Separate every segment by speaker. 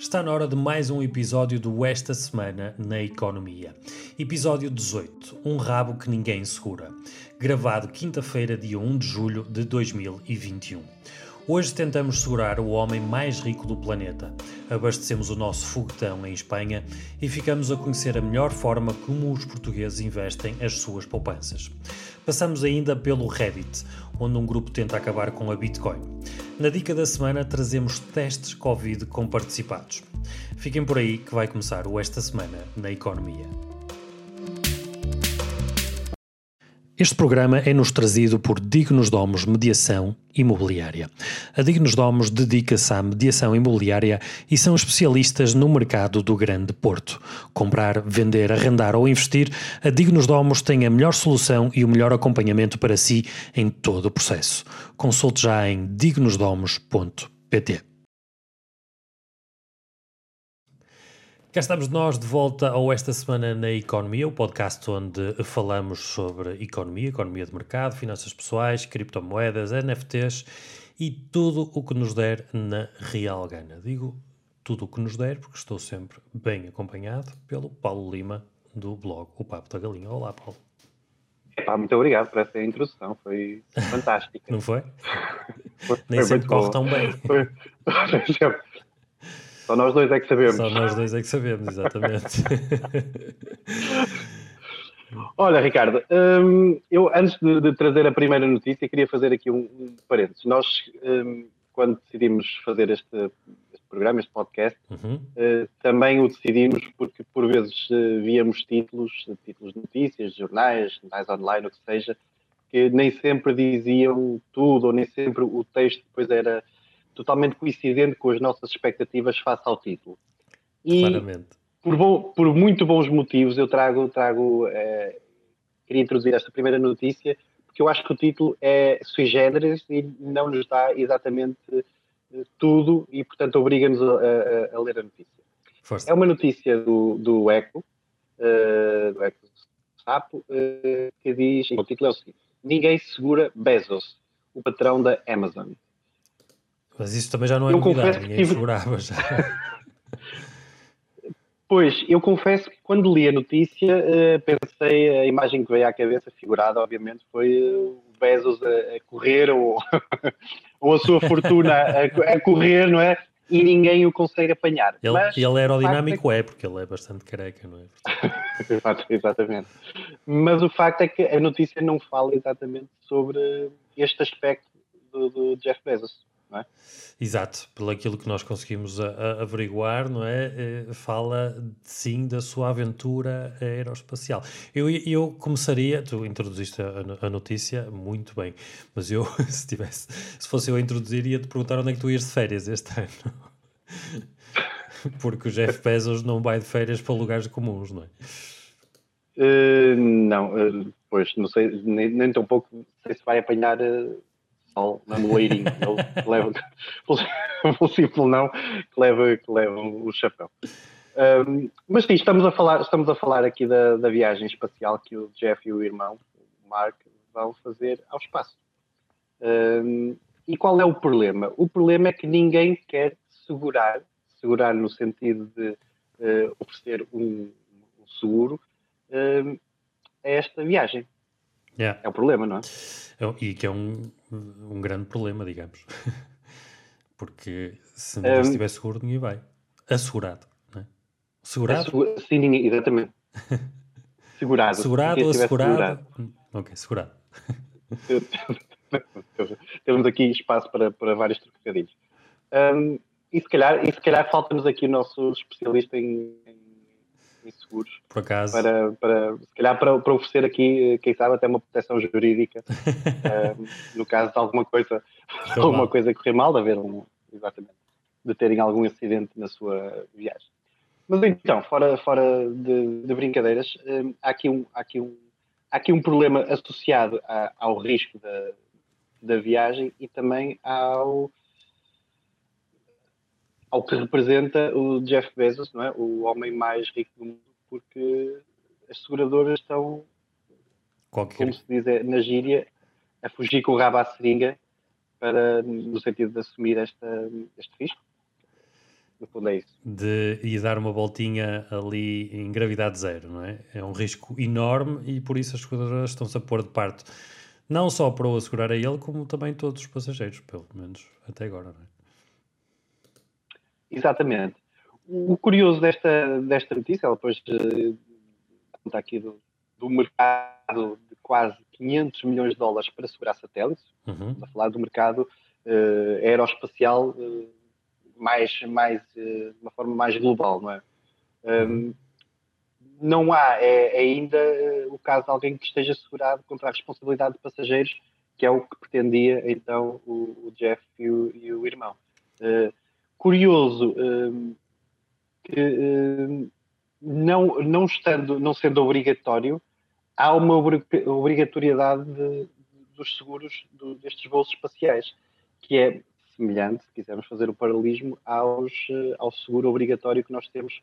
Speaker 1: Está na hora de mais um episódio do Esta Semana na Economia. Episódio 18: Um rabo que ninguém segura. Gravado quinta-feira, dia 1 de julho de 2021. Hoje tentamos segurar o homem mais rico do planeta. Abastecemos o nosso foguetão em Espanha e ficamos a conhecer a melhor forma como os portugueses investem as suas poupanças. Passamos ainda pelo Reddit, onde um grupo tenta acabar com a Bitcoin. Na dica da semana trazemos testes Covid com participados. Fiquem por aí que vai começar o Esta Semana na Economia. Este programa é-nos trazido por Dignos Domos Mediação Imobiliária. A Dignos Domos dedica-se à mediação imobiliária e são especialistas no mercado do Grande Porto. Comprar, vender, arrendar ou investir, a Dignos Domos tem a melhor solução e o melhor acompanhamento para si em todo o processo. Consulte já em dignosdomos.pt. Cá estamos nós de volta ao Esta Semana na Economia, o podcast onde falamos sobre economia, economia de mercado, finanças pessoais, criptomoedas, NFTs e tudo o que nos der na real gana. Digo tudo o que nos der porque estou sempre bem acompanhado pelo Paulo Lima do blog O Papo da Galinha. Olá, Paulo.
Speaker 2: Epá, muito obrigado por essa introdução, foi fantástica.
Speaker 1: Não foi? foi Nem sempre corre tão bem. Foi,
Speaker 2: Só nós dois é que sabemos.
Speaker 1: Só nós dois é que sabemos, exatamente.
Speaker 2: Olha, Ricardo, hum, eu antes de, de, trazer a primeira notícia, queria fazer aqui um, um parênteses. Nós, hum, quando decidimos fazer este, este programa, este podcast, uhum. uh, também o decidimos porque, por vezes, uh, víamos títulos, títulos de notícias, jornais, jornais online, o que seja, que nem sempre diziam tudo, ou nem sempre o texto depois era totalmente coincidente com as nossas expectativas face ao título.
Speaker 1: E Claramente.
Speaker 2: Por, bom, por muito bons motivos eu trago, trago eh, queria introduzir esta primeira notícia, porque eu acho que o título é sui generis e não nos dá exatamente eh, tudo e, portanto, obriga-nos a, a, a, ler a notícia. Força. É uma notícia do, do Eco, uh, do Eco Sapo, uh, que diz, o título é o seguinte, Ninguém segura Bezos, o patrão da Amazon.
Speaker 1: Mas isso também já não é eu novidade, ninguém tive... segurava já.
Speaker 2: Pois, eu confesso que quando li a notícia, uh, pensei, a imagem que veio à cabeça, figurada, obviamente, foi o Bezos a, correr ou, ou, a sua fortuna a, a, correr, não é? E ninguém o consegue apanhar.
Speaker 1: Ele, Mas, ele é aerodinâmico, é, porque ele é bastante careca, não
Speaker 2: é? exatamente. Mas o facto é que a notícia não fala exatamente sobre este aspecto do, do Jeff Bezos é?
Speaker 1: Exato, pelo aquilo que nós conseguimos a, a averiguar, não é? Eh, fala sim da sua aventura aeroespacial. Eu, eu começaria, tu introduziste a, a notícia muito bem, mas eu, se tivesse, se fosse eu a introduzir, ia te perguntar onde é que tu ias de férias este ano. Porque o Jeff Bezos não vai de férias para lugares comuns, não é?
Speaker 2: Uh, não, uh, pois não sei, nem, nem tão pouco sei se vai apanhar uh, sol, não loirinho, ele leva, o simples não, que leva, que leva o chapéu. Um, mas sim, estamos a falar, estamos a falar aqui da, da viagem espacial que o Jeff e o irmão, o Mark, vão fazer ao espaço. Um, e qual é o problema? O problema é que ninguém quer segurar, segurar no sentido de uh, oferecer um, um seguro a esta viagem.
Speaker 1: Yeah.
Speaker 2: É o problema, não é?
Speaker 1: é e que é um, um grande problema, digamos. Porque se ninguém um, estiver seguro, ninguém vai. Assegurado, não é? Segurado?
Speaker 2: Assegura, sim, ninguém, exatamente. Segurado.
Speaker 1: Segurado ou assegurado? Segurado. Ok, segurado.
Speaker 2: Temos aqui espaço para, para vários trocadilhos. Um, e se calhar, e se calhar falta-nos aqui o nosso especialista em,
Speaker 1: acaso.
Speaker 2: Para, para, se calhar para, para oferecer aqui, quem sabe, até uma proteção jurídica, uh, no caso de alguma coisa, alguma mal. coisa correr mal, de haver um, exatamente, de terem algum acidente na sua viagem. Mas então, fora, fora de, de brincadeiras, um, há, aqui um, há, aqui um, há aqui um problema associado a, ao risco da, da viagem e também ao, ao que representa o Jeff Bezos, não é? o homem mais rico do mundo, porque as seguradoras estão,
Speaker 1: Qualquer.
Speaker 2: como se diz é, na gíria, a fugir com o rabo à seringa para, no sentido de assumir esta, este risco. No fundo é isso.
Speaker 1: De ir dar uma voltinha ali em gravidade zero, não é? É um risco enorme e por isso as seguradoras estão-se a pôr de parte. Não só para o assegurar a ele, como também todos os passageiros, pelo menos até agora, não é?
Speaker 2: Exatamente. O curioso desta, desta notícia, ela depois uh, conta aqui do, do mercado de quase 500 milhões de dólares para segurar satélites, uhum. a falar do mercado uh, aeroespacial uh, mais, mais, uh, de uma forma mais global, não é? Um, não há é, ainda o caso de alguém que esteja segurado contra a responsabilidade de passageiros, que é o que pretendia então o, o Jeff e o, e o irmão. Curioso um, que um, não, não, estando, não sendo obrigatório, há uma obrigatoriedade de, dos seguros do, destes voos espaciais, que é semelhante, se quisermos fazer o paralelismo, aos, eh, ao seguro obrigatório que nós temos,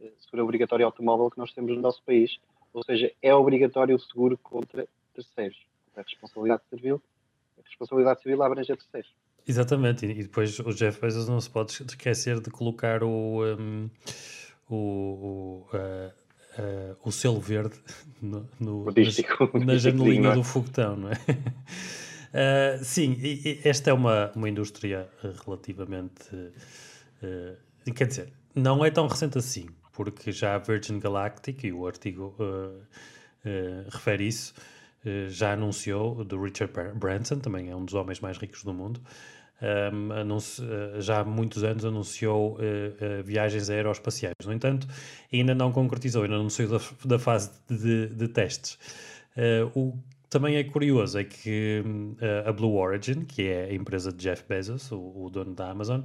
Speaker 2: eh, seguro obrigatório automóvel que nós temos no nosso país. Ou seja, é obrigatório o seguro contra terceiros. A responsabilidade civil, a responsabilidade civil abrange a terceiros.
Speaker 1: Exatamente, e depois o Jeff Bezos não se pode esquecer de colocar o, um, o, o, uh, uh, o selo verde no, no, nas, na janelinha do foguetão, não é? Uh, sim, e, e esta é uma, uma indústria relativamente. Quer dizer, não é tão recente assim, porque já a Virgin Galactic, e o artigo refere isso, já anunciou, do Richard Branson, também é um dos homens mais ricos do mundo, um, anuncio, já há muitos anos anunciou uh, uh, viagens aeroespaciais. No entanto, ainda não concretizou, ainda não anunciou da, da fase de, de testes. Uh, o que também é curioso é que a Blue Origin, que é a empresa de Jeff Bezos, o, o dono da Amazon,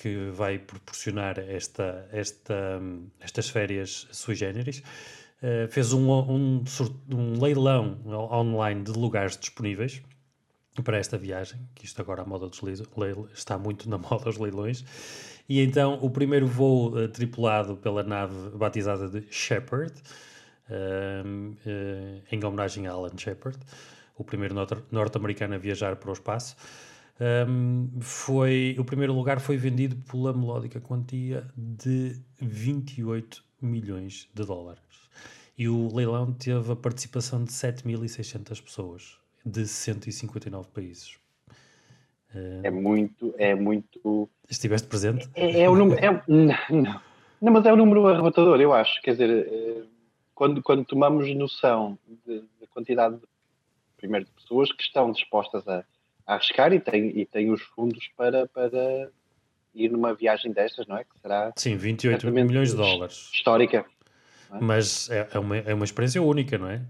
Speaker 1: que vai proporcionar esta, esta, estas férias sui generis, fez um, um, um leilão online de lugares disponíveis para esta viagem, que isto agora a moda dos está muito na moda dos leilões. E então o primeiro voo uh, tripulado pela nave batizada de Shepard, uh, uh, em homenagem a Alan Shepard, o primeiro norte-americano a viajar para o espaço, um, foi, o primeiro lugar foi vendido pela melódica quantia de 28 milhões de dólares. E o leilão teve a participação de 7.600 pessoas de 159 países.
Speaker 2: É muito, é muito.
Speaker 1: Estiveste presente?
Speaker 2: É, é o número. É, não, não, mas é um número arrebatador, eu acho. Quer dizer, eh, quando, quando tomamos noção da quantidade, de, primeiro, de pessoas que estão dispostas a, a arriscar e têm, e têm os fundos para, para ir numa viagem destas, não é? Que será.
Speaker 1: Sim, 28 milhões de dólares.
Speaker 2: Histórica.
Speaker 1: É? Mas é, é, uma, é uma experiência única, não é?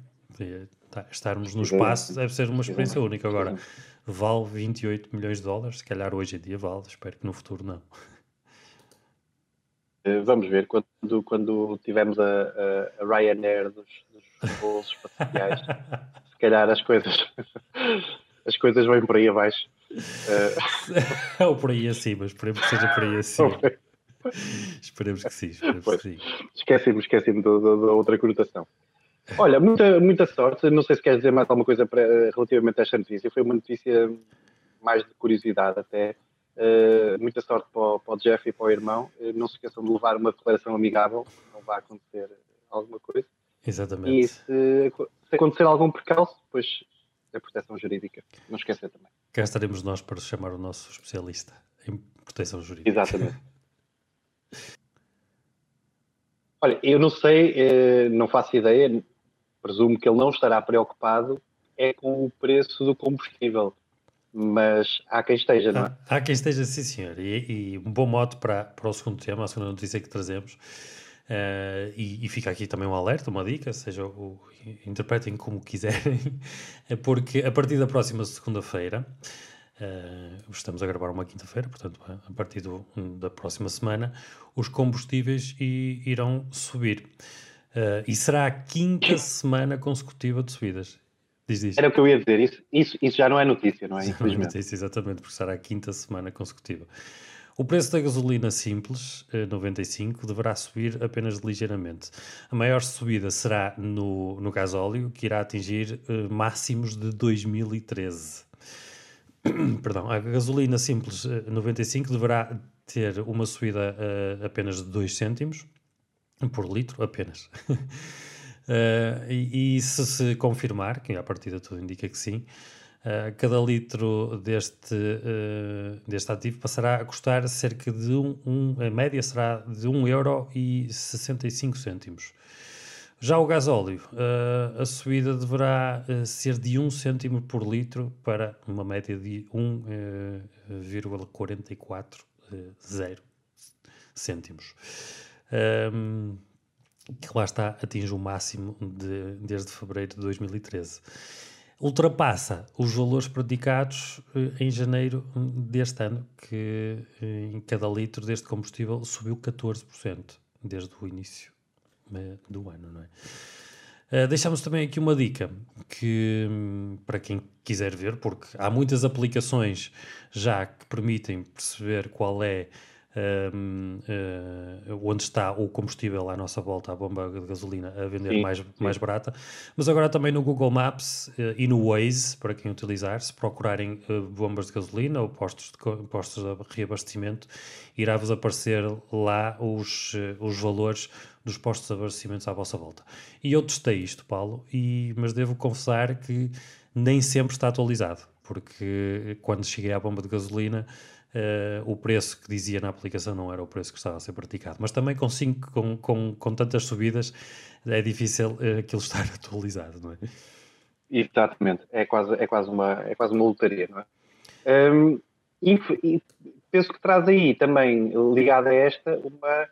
Speaker 1: Tá, estarmos no espaço deve ser uma experiência única. Agora, vale 28 milhões de dólares? Se calhar hoje em dia vale, espero que no futuro não.
Speaker 2: Eh, vamos ver, quando, quando tivermos a, a, a Ryanair dos, dos voos espaciais, se calhar as coisas, as coisas vêm por aí abaixo.
Speaker 1: Ou por aí acima, esperemos que seja por aí acima. esperemos que sim, esperemos que sim.
Speaker 2: Esqueci-me, esqueci-me da outra conotação. Olha, muita, muita sorte. Não sei se queres dizer mais alguma coisa para, relativamente a esta notícia. Foi uma notícia mais de curiosidade até. Uh, muita sorte para o, para o, Jeff e para o irmão. Uh, não se esqueçam de levar uma declaração amigável, não vai acontecer alguma coisa.
Speaker 1: Exatamente.
Speaker 2: E se, se acontecer algum percalço, depois a proteção jurídica. Não esquecer também.
Speaker 1: Cá estaremos nós para chamar o nosso especialista em proteção jurídica.
Speaker 2: Exatamente. Olha, eu não sei, eh, não faço ideia, presumo que ele não estará preocupado é com o preço do combustível. Mas há quem esteja, não é?
Speaker 1: Há, há quem esteja, sim, senhor. E, e, um bom mote para, para o segundo tema, a segunda notícia que trazemos. Uh, e, e, fica aqui também um alerta, uma dica, seja o, interpretem como quiserem, porque a partir da próxima segunda-feira, uh, estamos a gravar uma quinta-feira, portanto, a partir do, da próxima semana, os combustíveis i, irão subir. Uh, e será a quinta semana consecutiva de subidas.
Speaker 2: Diz, diz. Era o que eu ia dizer, isso, isso, isso já não é notícia, não é?
Speaker 1: Não é notícia, exatamente, porque será a quinta semana consecutiva. O preço da gasolina simples, 95, eh, deverá subir apenas ligeiramente. A maior subida será no, no gasóleo, que irá atingir máximos de 2013. perdão, a gasolina simples 95 deverá ter uma subida uh, apenas de 2 cêntimos por litro, apenas. Uh, e, e, se se confirmar, que a partir de tudo indica que sim, uh, cada litro deste, deste ativo passará a custar cerca de um, um, a média será de 1,65€. Já o gasóleo, a subida deverá ser de 1 cêntimo por litro para uma média de 1,440 cêntimos. Um, que lá está, atinge o máximo de, desde fevereiro de 2013. Ultrapassa os valores praticados eh, em janeiro deste ano, que eh, em cada litro deste combustível subiu 14% desde o início eh, do ano, não é? Uh, deixamos também aqui uma dica que para quem quiser ver, porque há muitas aplicações já que permitem perceber qual é uh, onde está o combustível à nossa volta, a bomba de gasolina, a vender sim, mais, sim. mais barata. Mas agora também no Google Maps uh, e no Waze, para quem utilizar, se procurarem uh, bombas de gasolina ou postos de, postos de reabastecimento, irá-vos aparecer lá os, os valores dos postos de abastecimento à vossa volta. E eu testei isto, Paulo, e, mas devo confessar que nem sempre está atualizado, porque quando cheguei à bomba de gasolina Uh, o preço que dizia na aplicação não era o preço que estava a ser praticado. Mas também com, cinco, com, com, com tantas subidas é difícil uh, aquilo estar atualizado, não é?
Speaker 2: Exatamente, é quase, é quase, uma, é quase uma lotaria, não é? Um, e, e, penso que traz aí também, ligada a esta, uma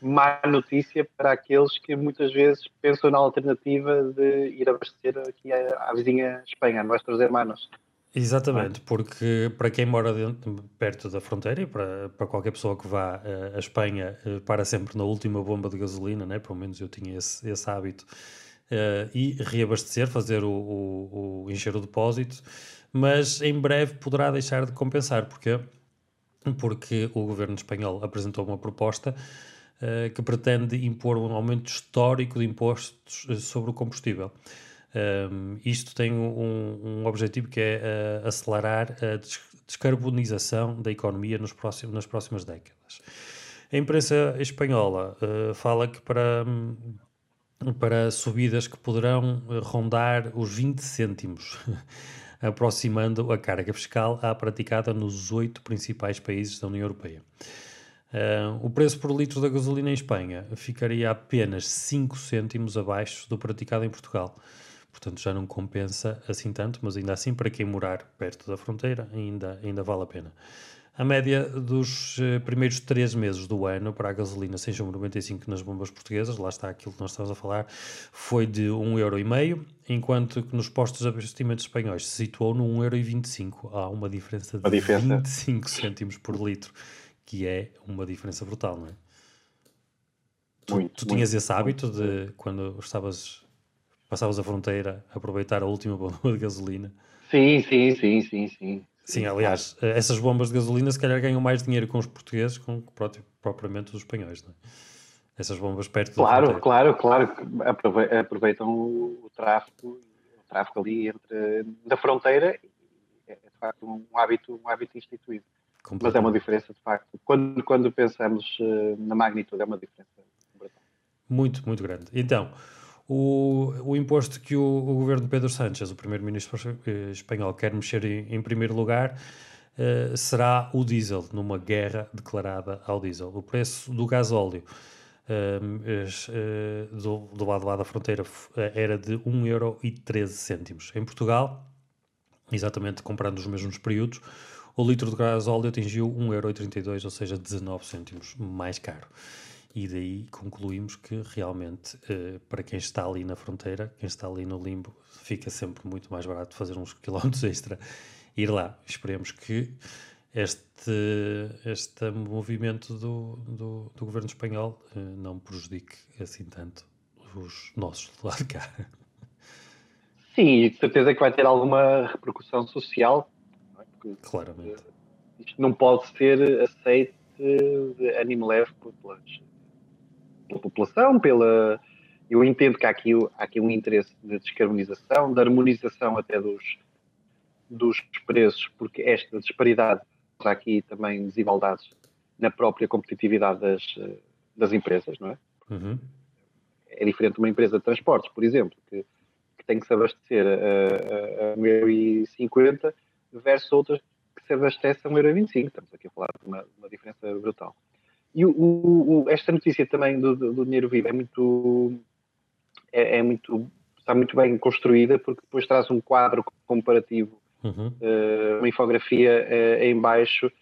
Speaker 2: má notícia para aqueles que muitas vezes pensam na alternativa de ir abastecer aqui à, à vizinha Espanha, nossos hermanos.
Speaker 1: Exatamente, porque para quem mora dentro, perto da fronteira e para, para qualquer pessoa que vá uh, à Espanha, uh, para sempre na última bomba de gasolina, né? pelo menos eu tinha esse, esse hábito, uh, e reabastecer, fazer o, o, o, encher o depósito, mas em breve poderá deixar de compensar, porque, porque o governo espanhol apresentou uma proposta que pretende impor um aumento histórico de impostos sobre o combustível. Um, isto tem um, um, objetivo que é uh, acelerar a descarbonização da economia nos próximos, nas próximas décadas. A imprensa espanhola uh, fala que para, para subidas que poderão rondar os 20 cêntimos, aproximando a carga fiscal à praticada nos oito principais países da União Europeia. Uh, o preço por litro da gasolina em Espanha ficaria apenas 5 cêntimos abaixo do praticado em Portugal portanto já não compensa assim tanto, mas ainda assim, para quem morar perto da fronteira, ainda, ainda vale a pena. A média dos uh, primeiros três meses do ano para a gasolina sem chumbo 95 nas bombas portuguesas, lá está aquilo que nós estamos a falar, foi de 1,5€, enquanto que nos postos de abastecimento espanhóis se situou no 1,25€. Há uma diferença de diferença. 25 cêntimos por litro, que é uma diferença brutal, não é? Muito, tu, tu muito, tinhas esse hábito de, quando estavas passavas a fronteira, aproveitar a última bomba de gasolina.
Speaker 2: Sim, sim, sim, sim, sim.
Speaker 1: Sim, aliás, essas bombas de gasolina se calhar ganham mais dinheiro com os portugueses com propriamente os espanhóis, não é? Essas bombas perto
Speaker 2: Claro, claro, claro, aproveitam o tráfego, o tráfego ali entre, da fronteira, é de facto um hábito, um hábito instituído. Mas é uma diferença, de facto. Quando, quando pensamos eh, na magnitude, é uma diferença.
Speaker 1: Muito, muito grande. Então, o, o imposto que o, o governo de Pedro Sánchez, o primeiro-ministro eh, espanhol, quer mexer em, em primeiro lugar uh, será o diesel, numa guerra declarada ao diesel. O preço do gasóleo uh, do, do lado lá da fronteira era de 1,13€. Em Portugal, exatamente comprando os mesmos períodos, o litro de gasóleo atingiu 1,32€, ou seja, 19 cêntimos mais caro e daí concluímos que realmente uh, para quem está ali na fronteira, quem está ali no limbo, fica sempre muito mais barato fazer uns quilómetros extra ir lá. Esperemos que este, este movimento do, do, do governo espanhol uh, não prejudique assim tanto os nossos do lado de cá.
Speaker 2: Sim, de certeza que vai ter alguma repercussão social.
Speaker 1: Claramente. Uh,
Speaker 2: isto não pode ser aceito de ânimo leve pelas pela população, pela. Eu entendo que há aqui, há aqui um interesse de descarbonização, de harmonização até dos, dos preços, porque esta disparidade traz aqui também desigualdades na própria competitividade das, das empresas, não é? Uhum. É diferente de uma empresa de transportes, por exemplo, que, que tem que se abastecer a, a, a 1,50€ versus outras que se abastece a 1,25€. Estamos aqui a falar de uma, uma diferença brutal. E o, o, esta notícia também do, do, do, dinheiro vivo é muito, é, é, muito, está muito bem construída porque depois traz um quadro comparativo, uhum. uh, uma infografia uh, em baixo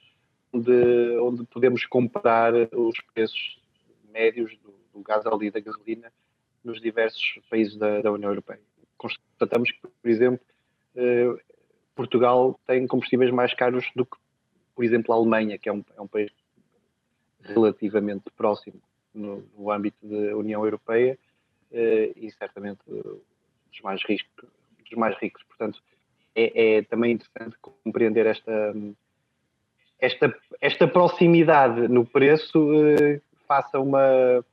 Speaker 2: onde, onde podemos comparar os preços médios do, do gás e da gasolina nos diversos países da, da, União Europeia. Constatamos que, por exemplo, uh, Portugal tem combustíveis mais caros do que, por exemplo, a Alemanha, que é um, é um país relativamente próximo no, no, âmbito da União Europeia uh, e certamente uh, dos mais ricos. Dos mais ricos. Portanto, é, é também interessante compreender esta, esta, esta proximidade no preço faça uma,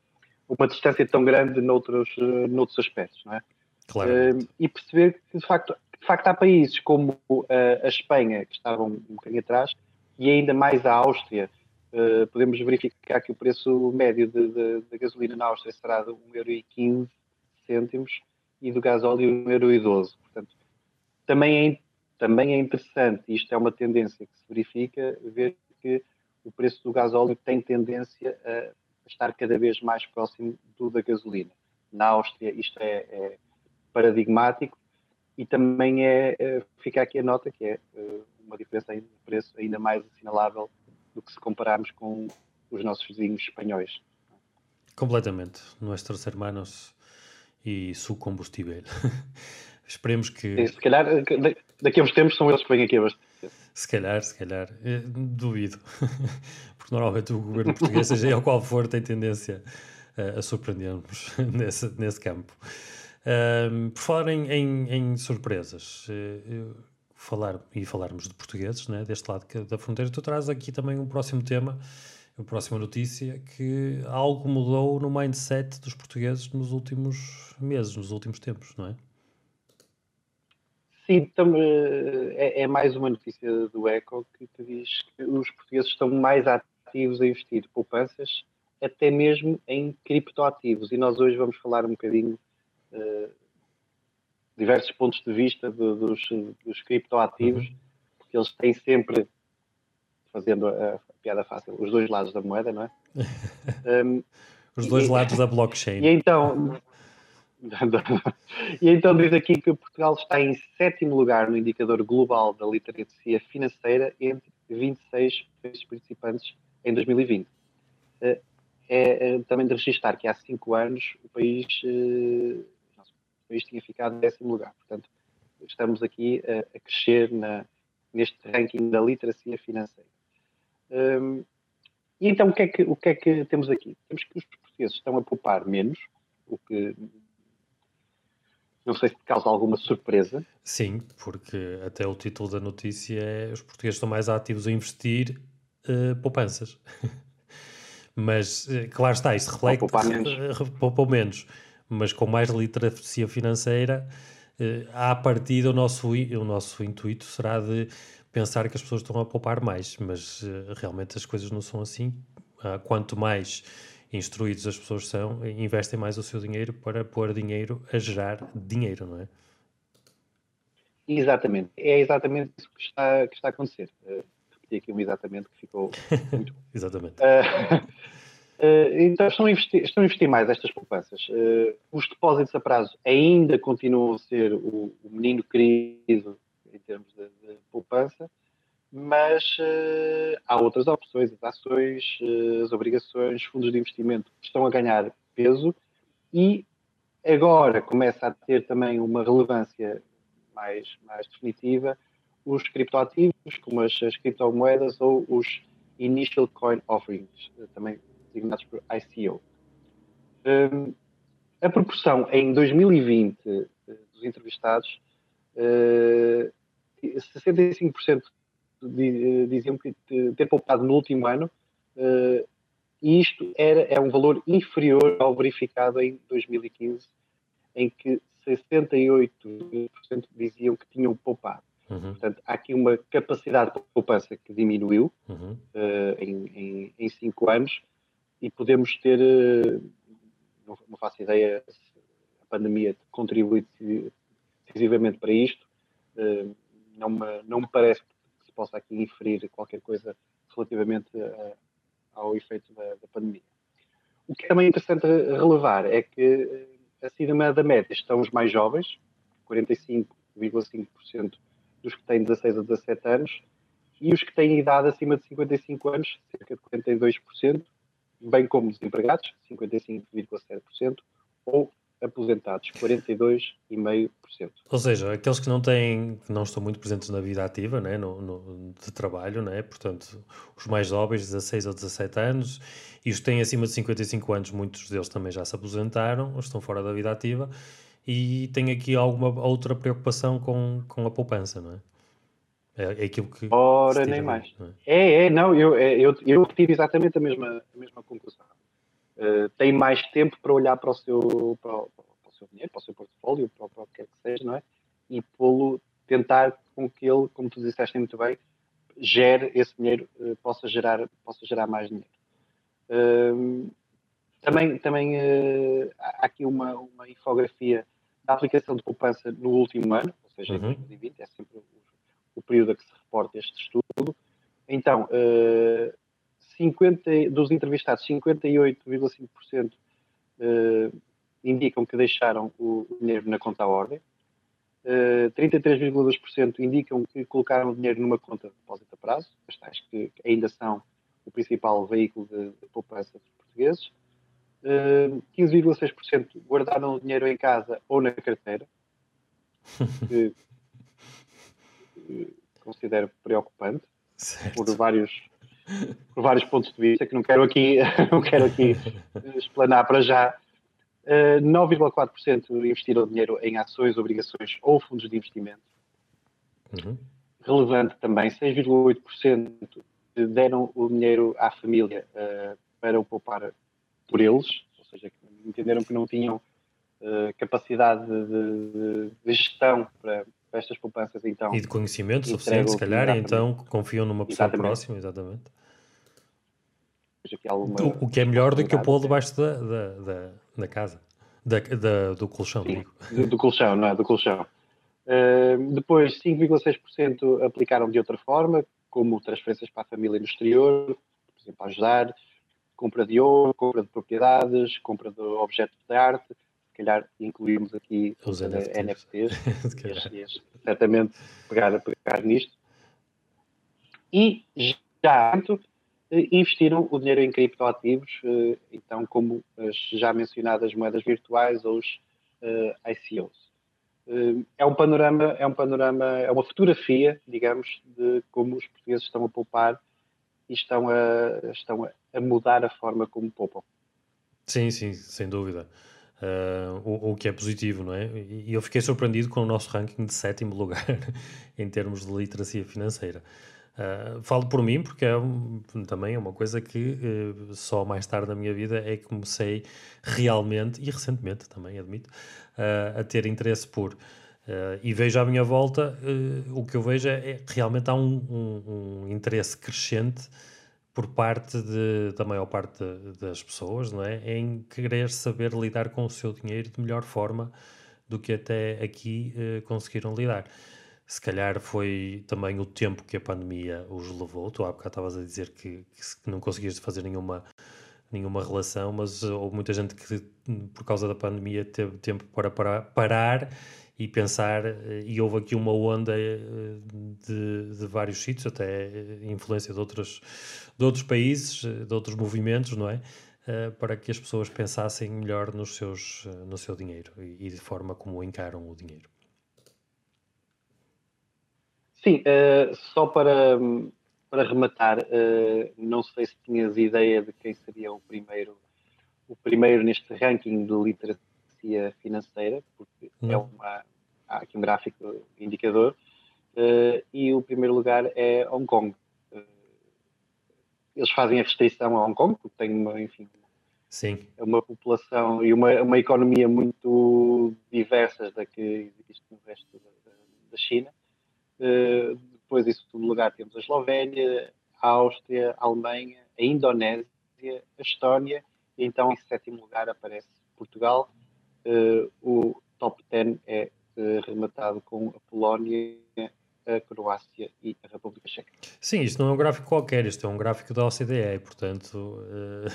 Speaker 2: uma distância tão grande noutros, noutros aspectos, não é? Claro. E perceber que, de facto, de facto, há países como uh, a Espanha, que estavam um bocadinho atrás, e ainda mais a Áustria, uh, podemos verificar que o preço médio da gasolina na Áustria será de 1,15€ e do gasóleo 1,12€. Portanto, também é também é interessante, isto é uma tendência que se verifica, ver que o preço do gasóleo tem tendência a estar cada vez mais próximo do da gasolina. Na Áustria isto é, é paradigmático e também é, é, fica aqui a nota que é eh, uma diferença de preço ainda mais assinalável do que se compararmos com os nossos vizinhos espanhóis.
Speaker 1: Completamente. Nuestros hermanos e su combustível. Esperemos que.
Speaker 2: Sim, se calhar daqui a uns tempos são eles que vêm aqui
Speaker 1: abastecer. Se calhar, se calhar. Eh, duvido. Porque normalmente o governo português, seja o qual for, tem tendência a, a surpreender-nos nesse, nesse campo. Por falar em, em, em surpresas, eh, falar, e falarmos de portugueses, né, deste lado da fronteira, tu traz aqui também um próximo tema, a próxima notícia, que algo mudou no mindset dos portugueses nos últimos meses, nos últimos tempos, não é?
Speaker 2: Sim, é, é, mais uma notícia do ECO que, que, diz que os portugueses estão mais ativos a investir poupanças, até mesmo em criptoativos. E nós hoje vamos falar um bocadinho diversos pontos de vista de, dos, dos criptoativos, uhum. porque eles têm sempre, fazendo a, a, piada fácil, os dois lados da moeda, não é?
Speaker 1: Um, os dois e, lados da blockchain.
Speaker 2: E então e então diz aqui que Portugal está em sétimo lugar no indicador global da literacia financeira entre 26 países participantes em 2020. Eh, é, é também de registrar que há cinco anos o país, eh, país tinha ficado em décimo lugar. Portanto, estamos aqui a, a crescer na, neste ranking da literacia financeira. Um, e então o que, é que, o que é que temos aqui? Temos que os portugueses estão a poupar menos, o que não sei se te causa alguma surpresa.
Speaker 1: Sim, porque até o título da notícia é os portugueses estão mais ativos a investir uh, poupanças. Mas, uh, claro está, isto reflete... Poupar menos. Poupam menos. Mas com mais literacia financeira, uh, à partida o nosso, o nosso intuito será de pensar que as pessoas estão a poupar mais. Mas uh, realmente as coisas não são assim. Uh, quanto mais instruídos as pessoas são, investem mais o seu dinheiro para pôr dinheiro a gerar dinheiro, não é?
Speaker 2: Exatamente, é exatamente isso que está, que está a acontecer. Uh, repeti aqui um exatamente que ficou muito.
Speaker 1: exatamente. Uh,
Speaker 2: então estão a, investir, estão a investir mais estas poupanças. os depósitos a prazo ainda continuam a ser o, o menino querido em termos de, de poupança, mas uh, há outras opções, as ações, uh, as obrigações, fundos de investimento que estão a ganhar peso e agora começa a ter também uma relevância mais, mais definitiva os criptoativos, como as, as criptomoedas ou os Initial Coin Offerings, eh, também designados por ICO. Um, a proporção em 2020 dos entrevistados, uh, 65% eh, diziam que ter poupado no último ano, uh, e isto era, é um valor inferior ao verificado em 2015, em que 68% diziam que tinham poupado. Uhum. Portanto, há aqui uma capacidade de poupança que diminuiu uhum. uh, em, em, em, cinco anos e podemos ter, uh, não, faço ideia se a pandemia contribui decisivamente para isto, uh, não, me, não me parece que se possa aqui inferir qualquer coisa relativamente ao efeito da, da, pandemia. O que é também interessante relevar é que acima da média estão os mais jovens, 45,5% dos que têm 16 a 17 anos, e os que têm idade acima de 55 anos, cerca de 42%, bem como desempregados, 55,7%, ou aposentados, 42,5%.
Speaker 1: Ou seja, aqueles que não têm, que não estão muito presentes na vida ativa, né, no, no, de trabalho, né, portanto, os mais jovens, 16 ou 17 anos, e os que têm acima de 55 anos, muitos deles também já se aposentaram, ou estão fora da vida ativa, e tem aqui alguma outra preocupação com, com a poupança, não é? É, é aquilo que.
Speaker 2: Ora, nem mais. É? é? é, não, eu, é, eu, eu tive exatamente a mesma, a mesma conclusão. Uh, tem mais tempo para olhar para o seu, para o, para o seu dinheiro, para o seu portfólio, para, para o que quer que seja, não é? E pô-lo, tentar com que ele, como tu disseste muito bem, gere esse dinheiro, uh, possa, gerar, possa gerar mais dinheiro. Uh, também também há aqui uma, uma infografia da aplicação de poupança no último ano, ou seja, uhum. em 2020, é sempre o, o, período a que se reporta este estudo. Então, uh, 50, dos entrevistados, 58,5% uh, indicam que deixaram o, dinheiro na conta à ordem, uh, 33,2% indicam que colocaram o dinheiro numa conta de depósito a prazo, as tais que ainda são o principal veículo de, de poupança dos portugueses, 15,6% eh, guardaram o dinheiro em casa ou na carteira, que considero preocupante certo. por vários por vários pontos de vista que não quero aqui não quero aqui explanar para já. Uh, eh, 9,4% investiram dinheiro em ações, obrigações ou fundos de investimento. Uhum. Relevante também, 6,8% deram o dinheiro à família uh, para o poupar por eles, ou seja, entenderam que não tinham uh, capacidade de, de, de gestão para, para, estas poupanças. Então,
Speaker 1: e de conhecimento suficiente, se calhar, e então confiam numa pessoa exatamente. próxima, exatamente. O, o, que é melhor do que o pô debaixo da, da, da, da casa, da, da, do colchão. Sim,
Speaker 2: do, do, colchão, não é? Do colchão. Uh, depois, 5,6% aplicaram de outra forma, como transferências para a família no exterior, por exemplo, ajudar compra de ouro, compra de propriedades, compra de objetos de arte, calhar incluímos aqui os NFTs, NFTs certamente pegar, pegar nisto. E já investiram o dinheiro em criptoativos, eh, então como as já mencionadas moedas virtuais ou os eh, ICOs. É um panorama, é um panorama, é uma fotografia, digamos, de como os portugueses estão a poupar e estão a, estão a mudar a forma como poupam.
Speaker 1: Sim, sim, sem dúvida. Uh, o, o, que é positivo, não é? E eu fiquei surpreendido com o nosso ranking de sétimo lugar em termos de literacia financeira. Uh, falo por mim porque é um, também é uma coisa que uh, só mais tarde na minha vida é que comecei realmente, e recentemente também admito, a ter interesse por. E vejo à minha volta, o que eu vejo é, é realmente há um, um, um, interesse crescente por parte de, da maior parte das pessoas, não é? Em querer saber lidar com o seu dinheiro de melhor forma do que até aqui uh, conseguiram lidar. Se calhar foi também o tempo que a pandemia os levou. Tu há bocado estavas a dizer que, que não conseguias fazer nenhuma, nenhuma relação, mas houve muita gente que, por causa da pandemia, teve tempo para parar, parar e pensar, eh, e houve aqui uma onda eh, de, de vários sítios, até influência de outros, de outros países, de outros movimentos, não é? Para que as pessoas pensassem melhor nos seus, no seu dinheiro e, de forma como encaram o dinheiro.
Speaker 2: Sim, uh, só para, para rematar, uh, não sei se tinhas ideia de quem seria o primeiro, o primeiro neste ranking de literacia financeira, porque é não. é uma, há aqui um gráfico indicador, uh, e o primeiro lugar é Hong Kong. Uh, eles fazem a restrição a Hong Kong, porque tem uma, enfim,
Speaker 1: Sim.
Speaker 2: uma população e uma, uma economia muito diversas da que existe no resto da, da China. Uh, depois, em segundo lugar, temos a Eslovénia, a Áustria, a Alemanha, a Indonésia, a Estónia, e então em sétimo lugar aparece Portugal. Uh, o top 10 é uh, rematado com a Polónia, a Croácia e a República Checa.
Speaker 1: Sim, isto não é um gráfico qualquer, isto é um gráfico da OCDE, portanto, uh,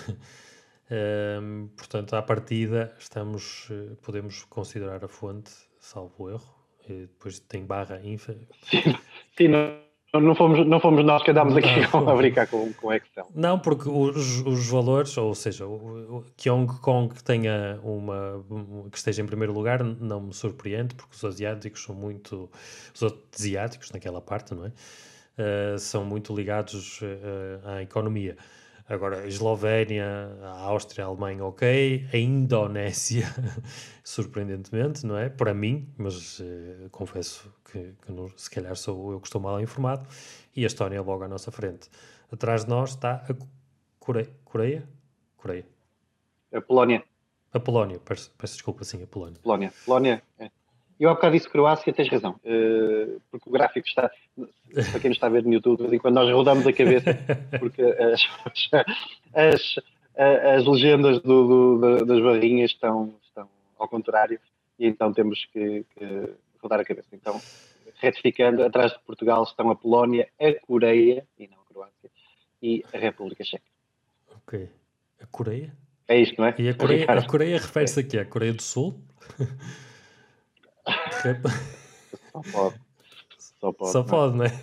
Speaker 1: uh, portanto à partida estamos, podemos considerar a fonte, salvo erro, e depois tem barra infa.
Speaker 2: Sim, sim não não fomos, não fomos nós que andámos aqui a brincar com, com Excel.
Speaker 1: Não, porque os, os valores, ou seja, o, o, que Hong Kong tenha uma que esteja em primeiro lugar não me surpreende, porque os asiáticos são muito os asiáticos naquela parte, não é? Uh, são muito ligados uh, à economia. Agora, a Eslovénia, a Áustria, a Alemanha, ok. A Indonésia, surpreendentemente, não é? Para mim, mas uh, confesso que, que não, se calhar sou eu que estou mal informado. E a Estónia logo à nossa frente. Atrás de nós está a Coreia. Coreia? Coreia.
Speaker 2: A Polónia.
Speaker 1: A Polónia, peço, peço desculpa, sim, a Polónia.
Speaker 2: Polónia. Polónia, é. Eu há bocado disse Croácia, tens razão, uh, porque o gráfico está, para quem nos está a ver no YouTube, de vez em quando nós rodamos a cabeça, porque as, as, as legendas do, do, das barrinhas estão, estão ao contrário, e então temos que, que, rodar a cabeça. Então, retificando, atrás de Portugal estão a Polónia, a Coreia, e não a Croácia, e a República Checa.
Speaker 1: Ok. A Coreia?
Speaker 2: É isto, não é?
Speaker 1: E a Coreia, a Coreia refere-se aqui à Coreia do Sul?
Speaker 2: Só pode.
Speaker 1: Só pode, Só pode não é?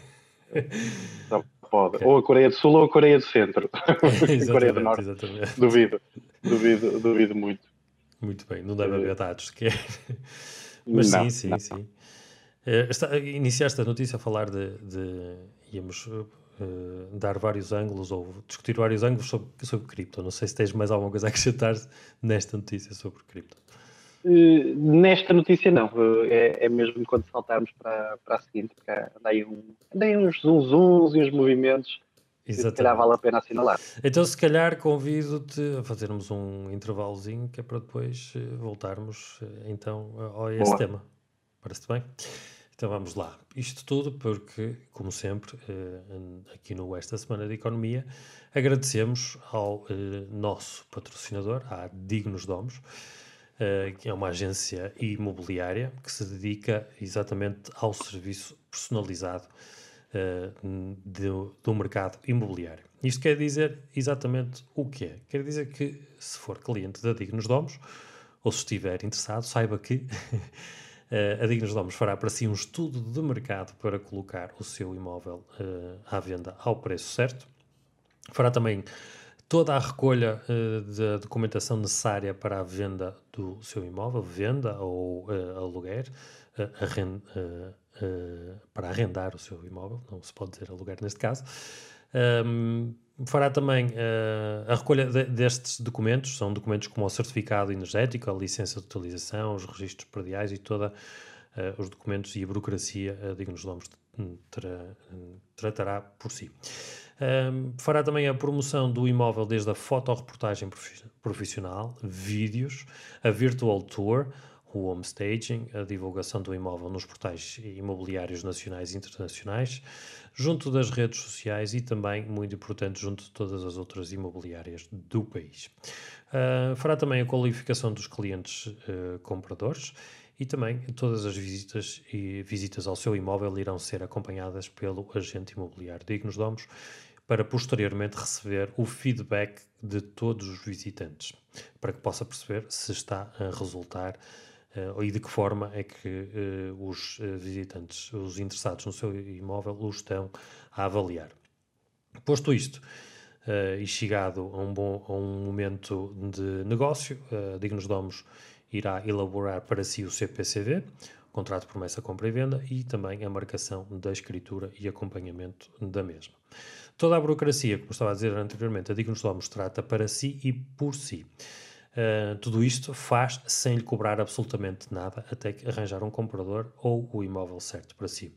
Speaker 2: Só pode. Okay. Ou a Coreia do Sul ou a Coreia do Centro. a Coreia do Norte. Exatamente. Duvido. Duvido, duvido muito.
Speaker 1: Muito bem, não deve haver dados sequer. Mas não, sim, sim, não. sim. Uh, está, iniciaste a notícia a falar de. de íamos uh, dar vários ângulos ou discutir vários ângulos sobre, sobre cripto. Não sei se tens mais alguma coisa a acrescentar nesta notícia sobre cripto.
Speaker 2: Eh, nesta notícia não, eh, é, é, mesmo quando saltarmos para, para a seguinte, porque andei, um, andei uns zunzuns e uns movimentos Exatamente. que se calhar vale a pena assinalar.
Speaker 1: Então se calhar convido-te a fazermos um intervalozinho que é para depois eh, voltarmos então a, esse Boa. tema. Parece-te bem? Então vamos lá. Isto tudo porque, como sempre, aqui no Esta Semana de Economia, agradecemos ao nosso patrocinador, à Dignos Domos, que é uma agência imobiliária que se dedica exatamente ao serviço personalizado uh, do, do mercado imobiliário. Isto quer dizer exatamente o que é. Quer dizer que, se for cliente da Dignos Domos, ou se estiver interessado, saiba que a Dignos Domos fará para si um estudo de mercado para colocar o seu imóvel à venda ao preço certo. Fará também toda a recolha uh, da documentação necessária para a venda do seu imóvel, venda ou uh, aluguer, uh, arrend, para arrendar o seu imóvel, não se pode dizer aluguer neste caso. Um, fará também a recolha de, destes documentos, são documentos como o certificado energético, a licença de utilização, os registros prediais e toda os documentos e a burocracia, digamos nomes, tra, tratará por si. Um, fará também a promoção do imóvel desde a fotoreportagem profissional, vídeos, a virtual tour, o home staging, a divulgação do imóvel nos portais imobiliários nacionais e internacionais, junto das redes sociais e também, muito importante, junto de todas as outras imobiliárias do país. Uh, fará também a qualificação dos clientes uh, compradores e também todas as visitas e visitas ao seu imóvel irão ser acompanhadas pelo agente imobiliário Dignos Domos para posteriormente receber o feedback de todos os visitantes, para que possa perceber se está a resultar uh, e de que forma é que uh, os uh, visitantes, os interessados no seu imóvel, o estão a avaliar. Posto isto, e chegado a um, bom, a um momento de negócio, uh, Dignos Domos irá elaborar para si o CPCV, contrato de promessa, compra e venda, e também a marcação da escritura e acompanhamento da mesma. Toda a burocracia, como estava a dizer anteriormente, a Dignos Domos trata para si e por si. Uh, tudo isto faz sem lhe cobrar absolutamente nada até que arranjar um comprador ou o imóvel certo para si.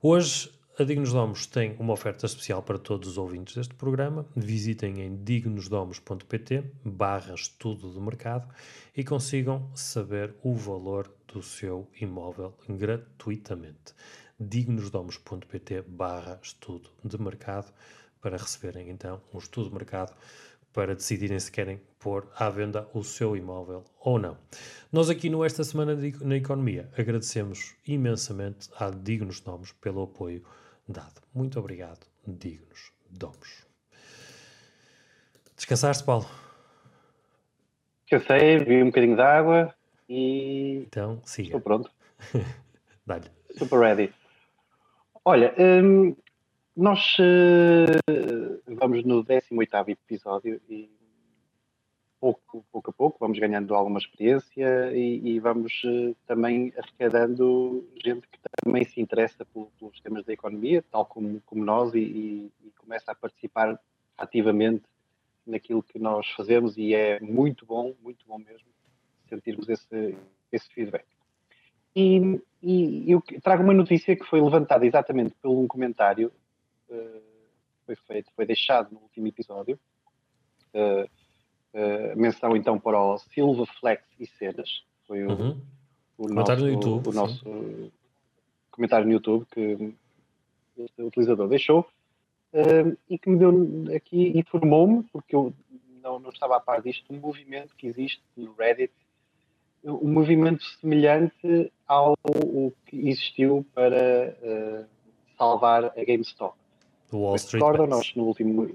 Speaker 1: Hoje, a Dignos Domos tem uma oferta especial para todos os ouvintes deste programa. Visitem em dignosdomos.pt barra estudo do mercado e consigam saber o valor do seu imóvel gratuitamente. dignosdomos.pt barra estudo de mercado para receberem então um estudo de mercado para decidirem se querem pôr à venda o seu imóvel ou não. Nós aqui no Esta Semana na Economia agradecemos imensamente à Dignos Domos pelo apoio dado. Muito obrigado, Dignos Domos. Descansaste, Paulo?
Speaker 2: Descansei, vi um bocadinho de água e.
Speaker 1: Então, siga.
Speaker 2: Estou pronto.
Speaker 1: Dá-lhe.
Speaker 2: Super ready. Olha, hum, nós uh, vamos no 18 episódio e pouco, pouco a pouco vamos ganhando alguma experiência e, e vamos uh, também arrecadando gente que também se interessa pelos temas da economia, tal como, como nós, e, e, e, começa a participar ativamente naquilo que nós fazemos e é muito bom, muito bom mesmo sentirmos esse, esse feedback. E, e eu trago uma notícia que foi levantada exatamente por um comentário uh, foi feito, foi deixado no último episódio. Uh, uh, menção então para o Silva Flex e Cenas. Foi o, uhum. o comentário nosso, no YouTube, o nosso comentário no YouTube que este utilizador deixou e que me deu aqui, informou-me, porque eu não, não estava a par disto, um movimento que existe no Reddit um movimento semelhante ao que existiu para uh, salvar a GameStop.
Speaker 1: Do Wall Street.
Speaker 2: Recordam nós no último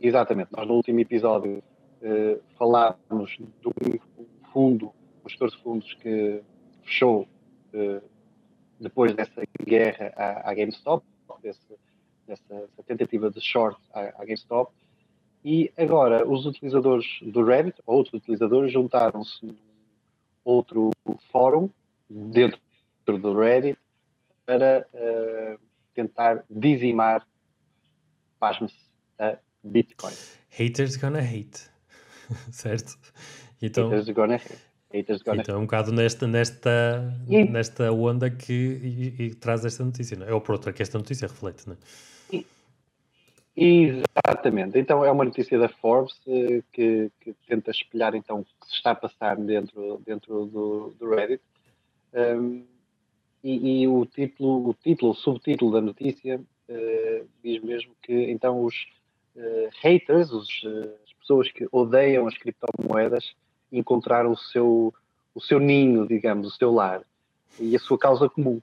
Speaker 2: exatamente nós no último episódio uh, falámos do fundo, um gestor de fundos que fechou uh, depois dessa guerra à, à GameStop, desse, dessa, tentativa de short à, à GameStop. E agora os utilizadores do Reddit, outros utilizadores, juntaram-se outro fórum dentro do Reddit para uh, tentar dizimar, pasme-se, a Bitcoin.
Speaker 1: Haters gonna hate, certo?
Speaker 2: Então, Haters gonna hate. Haters
Speaker 1: gonna então, é um bocado nesta, nesta, nesta onda que e, e traz esta notícia, não é? Ou por outra, que esta notícia reflete, não é?
Speaker 2: Exatamente. Então é uma notícia da Forbes eh, que, que, tenta espelhar então o que se está a passar dentro, dentro do, do Reddit. Um, e, e, o título, o título, o subtítulo da notícia uh, diz mesmo que então os uh, haters, os, uh, pessoas que odeiam as criptomoedas, encontraram o seu, o seu ninho, digamos, o seu lar e a sua causa comum.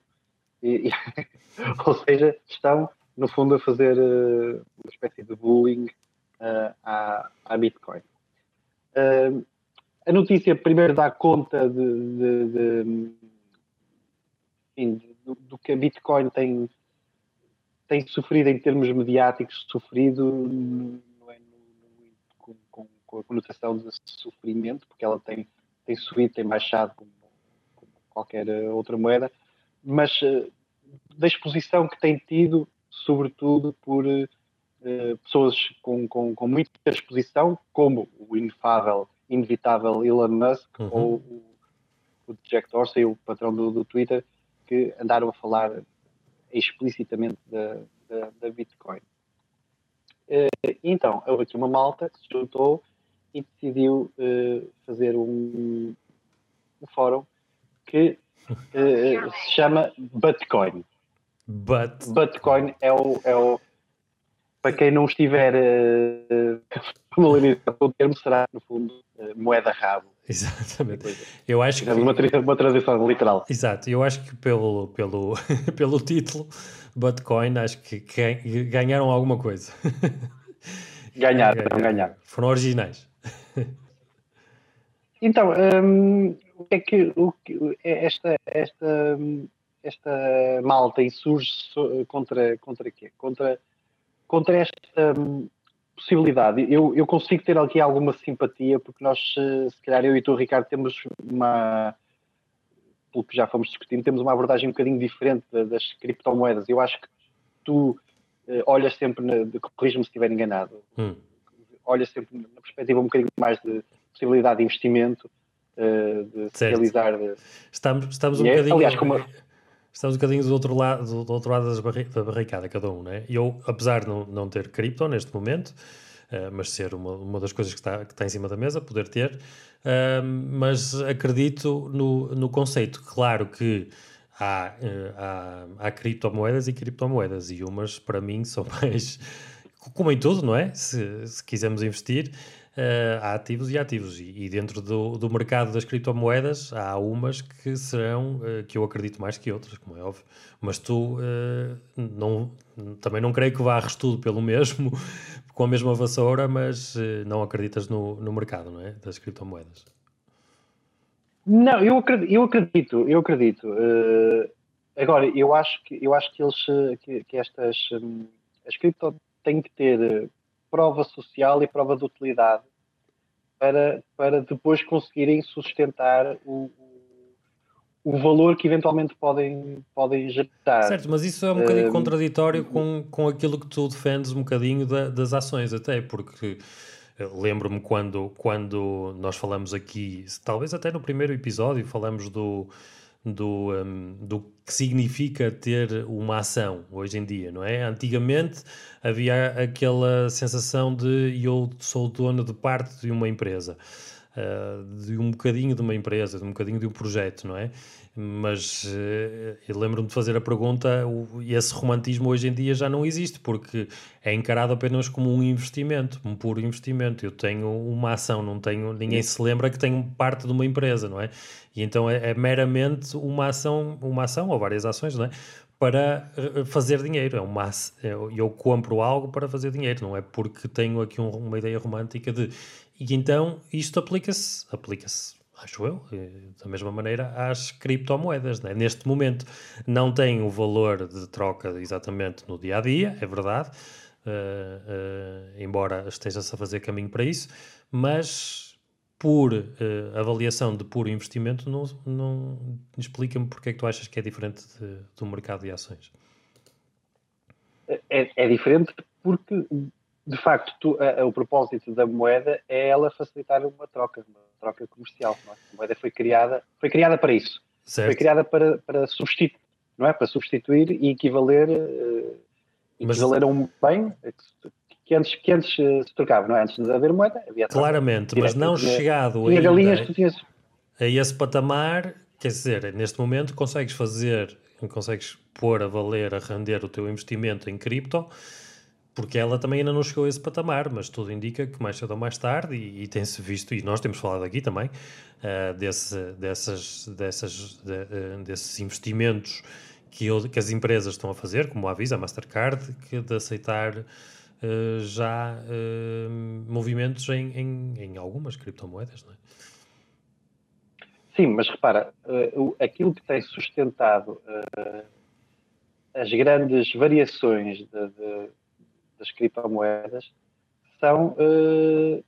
Speaker 2: E, e, ou seja, estão no fundo, a fazer uh, uma espécie de bullying uh, à, à Bitcoin. Uh, a notícia primeiro dá conta de, de, de, enfim, do, do, que a Bitcoin tem, tem sofrido em termos mediáticos, sofrido com, a conotação de sofrimento, porque ela tem, tem subido, tem baixado como, como qualquer outra moeda, mas da exposição que tem tido sobretudo por uh, pessoas com, com, com, muita exposição, como o inefável, inevitável Elon Musk uhum. ou o, o, Jack Dorsey, o patrão do, do, Twitter, que andaram a falar explicitamente da, da, da Bitcoin. Uh, então, houve aqui uma malta que se juntou e decidiu uh, fazer um, um fórum que se chama Bitcoin.
Speaker 1: But...
Speaker 2: Bitcoin é o, é o. Para quem não estiver uh, familiarizado com o termo, será, no fundo, uh, moeda rabo.
Speaker 1: Exatamente. Eu acho
Speaker 2: que... uma, uma tradução literal.
Speaker 1: Exato. Eu acho que pelo, pelo, pelo título, Bitcoin, acho que, que ganharam alguma coisa.
Speaker 2: Ganharam, ganharam.
Speaker 1: Foram originais.
Speaker 2: Então, um, o que é que o, esta, esta, esta malta insurge contra, contra quê? Contra, contra esta hum, possibilidade. Eu, eu consigo ter aqui alguma simpatia, porque nós, se calhar, eu e tu, Ricardo, temos uma. Pelo que já fomos discutindo, temos uma abordagem um bocadinho diferente das criptomoedas. Eu acho que tu uh, olhas sempre, corrijo-me se estiver enganado, hum. Olhas sempre na perspectiva um bocadinho mais de possibilidade de investimento, uh, de
Speaker 1: certo. realizar. De... Estamos, estamos um é, bocadinho. Aliás, como estamos um bocadinho do outro lado, do outro lado barri da barricada, cada um, né? Eu, apesar de não, não ter cripto neste momento, uh, mas ser uma, uma das coisas que está, que está em cima da mesa, poder ter, uh, mas acredito no, no conceito. Claro que há, eh, há, há criptomoedas e criptomoedas, e umas para mim são mais, como em tudo, não é? Se, se quisermos investir, uh, há ativos e ativos, e, e, dentro do, do mercado das criptomoedas há umas que serão, uh, que eu acredito mais que outras, como é óbvio, mas tu uh, não, também não creio que varres tudo pelo mesmo, com a mesma vassoura, mas não acreditas no, no mercado, não é? Das criptomoedas.
Speaker 2: Não, eu acredito, eu acredito, eu acredito. Agora, eu acho que eu acho que eles que, que estas um, as cripto têm que ter prova social e prova de utilidade para, para depois conseguirem sustentar o, o valor que eventualmente podem, podem gerar.
Speaker 1: Certo, mas isso é um bocadinho um, contraditório com, com aquilo que tu defendes um bocadinho da, das ações, até porque Lembro-me quando, quando nós falamos aqui, talvez até no primeiro episódio, falamos do, do, um, do que significa ter uma ação hoje em dia, não é? Antigamente havia aquela sensação de eu sou dono de parte de uma empresa, uh, de um bocadinho de uma empresa, de um bocadinho de um projeto, não é? Mas uh, eu lembro-me de fazer a pergunta, e esse romantismo hoje em dia já não existe, porque é encarado apenas como um investimento, um puro investimento. Eu tenho uma ação, não tenho, ninguém se lembra que tenho parte de uma empresa, não é? E então é, é meramente uma ação, uma ação ou várias ações, não é? Para eh, fazer dinheiro, é uma, eu, eu compro algo para fazer dinheiro, não é porque tenho aqui um, uma ideia romântica de. E então isto aplica-se, aplica-se acho eu, da mesma maneira às criptomoedas. Né? Neste momento não tem o valor de troca exatamente no dia a dia, é verdade, uh, uh, embora esteja-se a fazer caminho para isso, mas por uh, avaliação de puro investimento, não, não explica-me porque é que tu achas que é diferente de, do mercado de ações.
Speaker 2: É, é diferente porque, de facto, tu, a, a, o propósito da moeda é ela facilitar uma troca, uma troca comercial. É? A moeda foi criada, foi criada para isso. Certo. Foi criada para, para substituir, não é? Para substituir e equivaler, uh, equivaler a um bem que antes, que antes uh, se trocava, não é? Antes de haver moeda, havia
Speaker 1: troca. Claramente, mas não tinha, chegado tinha ainda galinhas, a esse patamar, quer dizer, neste momento consegues fazer, consegues pôr a valer, a render o teu investimento em cripto porque ela também ainda não chegou a esse patamar, mas tudo indica que mais cedo ou mais tarde, e, e tem-se visto, e nós temos falado aqui também, uh, desse, dessas, dessas, de, uh, desses investimentos que, que, as empresas estão a fazer, como a Visa, a Mastercard, que de aceitar uh, já movimentos em, em, em, algumas criptomoedas, não é?
Speaker 2: Sim, mas repara, aquilo que tem sustentado as grandes variações de, de das criptomoedas são uh,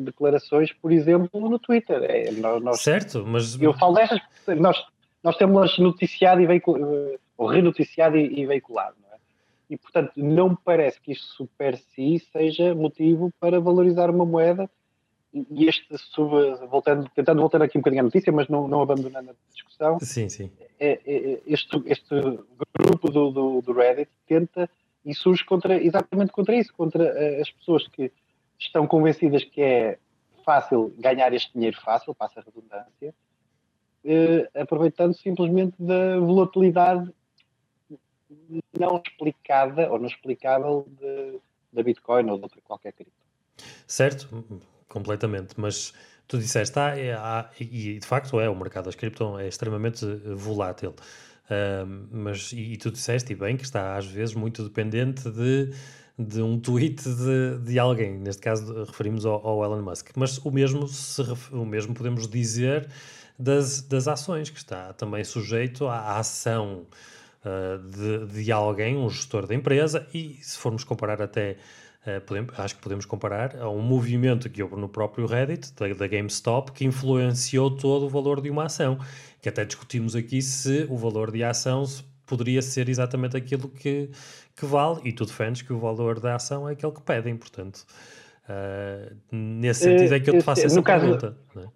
Speaker 2: declarações, por exemplo, no Twitter. É,
Speaker 1: nós, certo, mas.
Speaker 2: Eu falo destas. Nós, nós temos noticiado e veiculado, ou renoticiado e, e veiculado, não é? E, portanto, não me parece que isto per si seja motivo para valorizar uma moeda. E este, voltando, tentando voltar aqui um bocadinho à notícia, mas não, não abandonando a discussão,
Speaker 1: sim, sim.
Speaker 2: É, é, este, este grupo do, do, do Reddit tenta e surge contra, exatamente contra isso, contra uh, as pessoas que estão convencidas que é fácil ganhar este dinheiro fácil, passa a redundância, uh, aproveitando simplesmente da volatilidade não explicada ou não explicável da Bitcoin ou de outra qualquer cripto.
Speaker 1: Certo, completamente, mas tu disseste, ah, é, e de facto é, o mercado das cripto é extremamente volátil. Uh, mas, e, e, tu disseste, e bem, que está às vezes muito dependente de, de um tweet de, de alguém. Neste caso, referimos ao, ao Elon Musk. Mas o mesmo, se, o mesmo podemos dizer das, das ações, que está também sujeito à ação uh, de, de alguém, um gestor da empresa, e se formos comparar até. Uh, podemos, acho que podemos comparar a um movimento que houve no próprio Reddit, da, da GameStop, que influenciou todo o valor de uma ação que até discutimos aqui se o valor de ação poderia ser exatamente aquilo que, que vale, e tu defendes que o valor da ação é aquele que pedem, portanto, uh, nesse sentido é que eu te faço essa pergunta.
Speaker 2: Caso, é?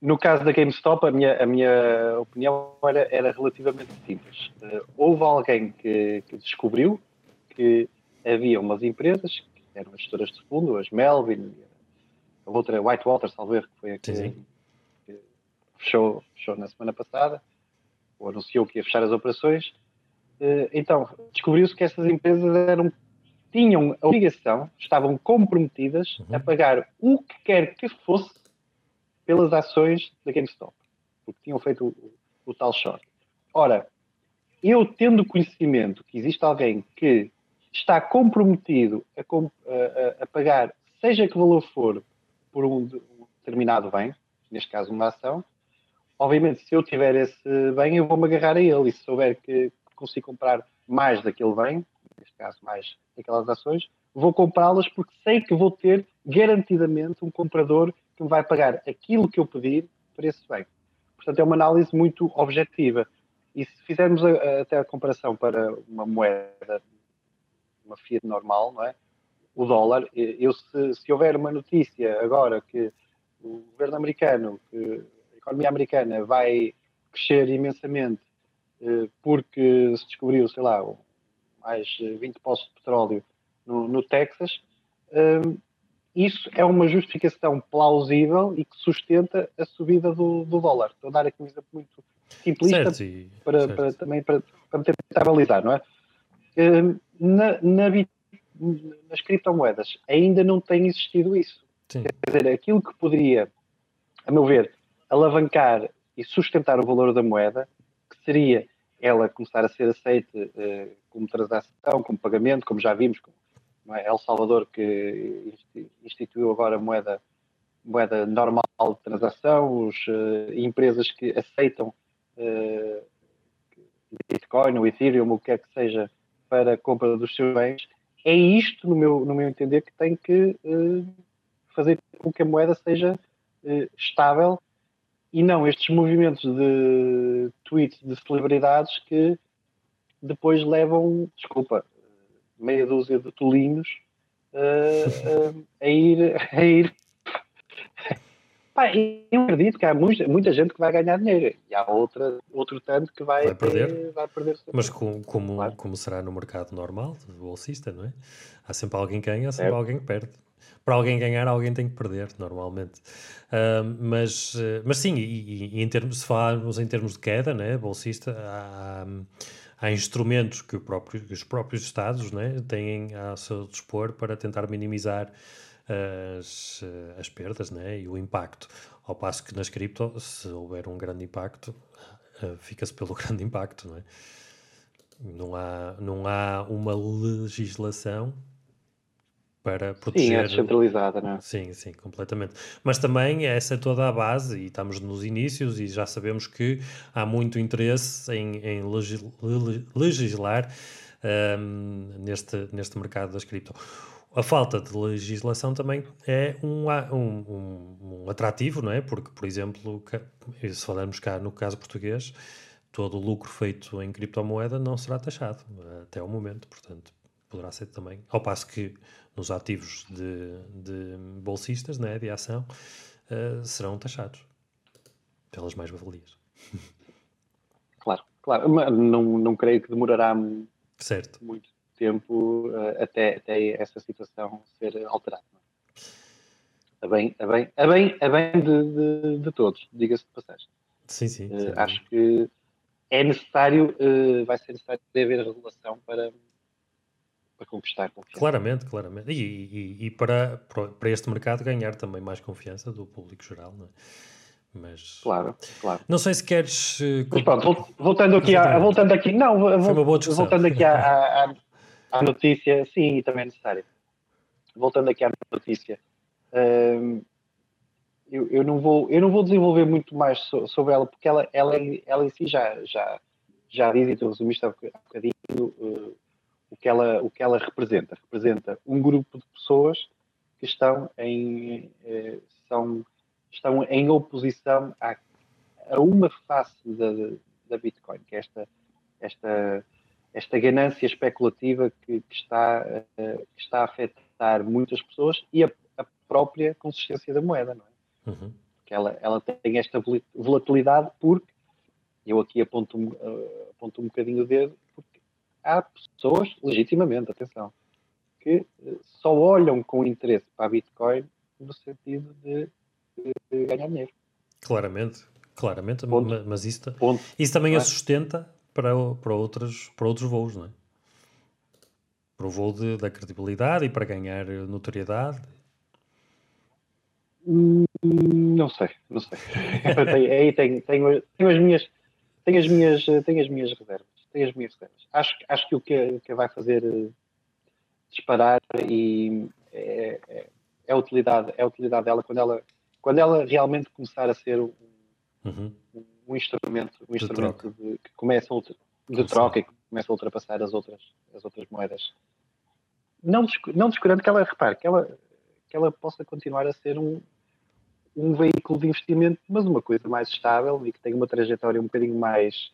Speaker 2: No caso da GameStop, a minha, a minha opinião era, era relativamente simples. Uh, houve alguém que, que, descobriu que havia umas empresas, que eram as gestoras de fundo, as Melvin, a outra Whitewater, salvo erro, que foi a que, fechou, fechou na semana passada, ou anunciou que ia fechar as operações, então descobriu-se que essas empresas eram, tinham a obrigação, estavam comprometidas uhum. a pagar o que quer que fosse pelas ações da GameStop, porque tinham feito o, o tal short. Ora, eu tendo conhecimento que existe alguém que está comprometido a, a, a pagar, seja que valor for, por um, determinado bem, neste caso uma ação, obviamente se eu tiver esse bem, eu vou-me agarrar a ele e se souber que consigo comprar mais daquele bem, neste caso mais daquelas ações, vou comprá-las porque sei que vou ter garantidamente um comprador que me vai pagar aquilo que eu pedir por esse bem. Portanto, é uma análise muito objetiva. E se fizermos a, a, até a comparação para uma moeda, uma fiat normal, não é? o dólar, eu, se, se houver uma notícia agora que o governo americano, que a economia americana vai crescer imensamente eh, porque se descobriu, sei lá, mais 20 poços de petróleo no, no Texas, eh, isso é uma justificação plausível e que sustenta a subida do, do dólar. Estou a dar aqui um exemplo muito simplista certo, para, certo. para, também para, para tentar balizar, não é? Eh, na, na, nas criptomoedas ainda não tem existido isso. Sim. Quer dizer, aquilo que poderia, a meu ver, alavancar e sustentar o valor da moeda, que seria ela começar a ser aceita uh, como transação, como pagamento, como já vimos, não é? El Salvador que instituiu agora moeda, moeda normal de transação, os, uh, empresas que aceitam uh, Bitcoin ou Ethereum, o que quer que seja, para a compra dos seus bens, é isto, no meu, no meu entender, que tem que uh, fazer com que a moeda seja uh, estável e não estes movimentos de tweets de celebridades que depois levam, desculpa, meia dúzia de tolinhos uh, a ir, a ir Pá, eu acredito que há muita, muita gente que vai ganhar dinheiro e há outra, outro tanto que vai,
Speaker 1: vai perder.
Speaker 2: vai perder
Speaker 1: Mas com, como, claro. como será no mercado normal, bolsista, não é? Há sempre alguém que ganha, há sempre é. alguém que perde. Para alguém ganhar, alguém tem que perder, normalmente. Uh, mas, mas sim, e, e, em termos, se falarmos em termos de queda, né, bolsista, há, há instrumentos que, próprio, que os próprios Estados né, têm a seu dispor para tentar minimizar as, as perdas né, e o impacto. Ao passo que nas cripto, se houver um grande impacto, uh, fica-se pelo grande impacto. Não, é? não, há, não há uma legislação para proteger.
Speaker 2: Sim, é descentralizada, não é?
Speaker 1: Sim, sim, completamente. Mas também essa é toda a base, e estamos nos inícios, e já sabemos que há muito interesse em, em legislar um, neste, neste mercado das cripto a falta de legislação também é um, um, um, atrativo, não é? Porque, por exemplo, se falarmos cá no caso português, todo o lucro feito em criptomoeda não será taxado até o momento, portanto, poderá ser também. Ao passo que nos ativos de, de bolsistas, né, de ação, uh, serão taxados pelas mais-valias.
Speaker 2: Claro, claro, mas não, não creio que demorará
Speaker 1: certo.
Speaker 2: muito tempo uh, até, até essa situação ser alterada. A bem, a bem, a bem, a bem de, de, de todos, diga-se de passagem.
Speaker 1: Sim, sim.
Speaker 2: Uh, acho que é necessário, uh, vai ser necessário haver regulação para, para conquistar confiança.
Speaker 1: Claramente, claramente. E, e, e, para, para este mercado ganhar também mais confiança do público geral, não é? Mas
Speaker 2: claro, claro.
Speaker 1: Não sei se queres.
Speaker 2: Mas pronto, voltando aqui, a, voltando aqui, não, voltando aqui à, à, à notícia, sim, e também é necessário. Voltando aqui à notícia, hum, eu, eu, não vou, eu não vou desenvolver muito mais so, sobre ela, porque ela, ela, ela em si já, já, já diz, e tu resumiste há bocadinho, uh, o, que ela, o que ela representa. Representa um grupo de pessoas que estão em, uh, são, estão em oposição a, a uma face da, da Bitcoin, que é esta, esta esta ganância especulativa que, que está, uh, que está a afetar muitas pessoas e a, a própria consistência da moeda, não é? Uhum. Porque ela, ela tem esta volatilidade porque, eu aqui aponto, uh, aponto um bocadinho o dedo, porque há pessoas, legitimamente, atenção, que uh, só olham com interesse para a Bitcoin no sentido de, de ganhar dinheiro.
Speaker 1: Claramente, Claramente, Ponto. mas isso, Ponto. isso também é? a sustenta para, para, outros, para outros voos, não é? Para o voo de, da credibilidade e para ganhar notoriedade.
Speaker 2: Hum, não sei, não sei. tenho, aí tenho, tenho, tenho, as minhas, tenho as minhas, tenho as minhas reservas. Tenho as minhas reservas. Acho, acho que o que, que vai fazer eh, disparar e é, é, é, a utilidade, é a utilidade dela quando ela, quando ela realmente começar a ser um, uhum. um instrumento, um de instrumento. De, que começa de troca e que começa a ultrapassar as outras, as outras moedas. Não, não descurando que ela, repare, que ela, que ela possa continuar a ser um, um veículo de investimento, mas uma coisa mais estável e que tenha uma trajetória um bocadinho mais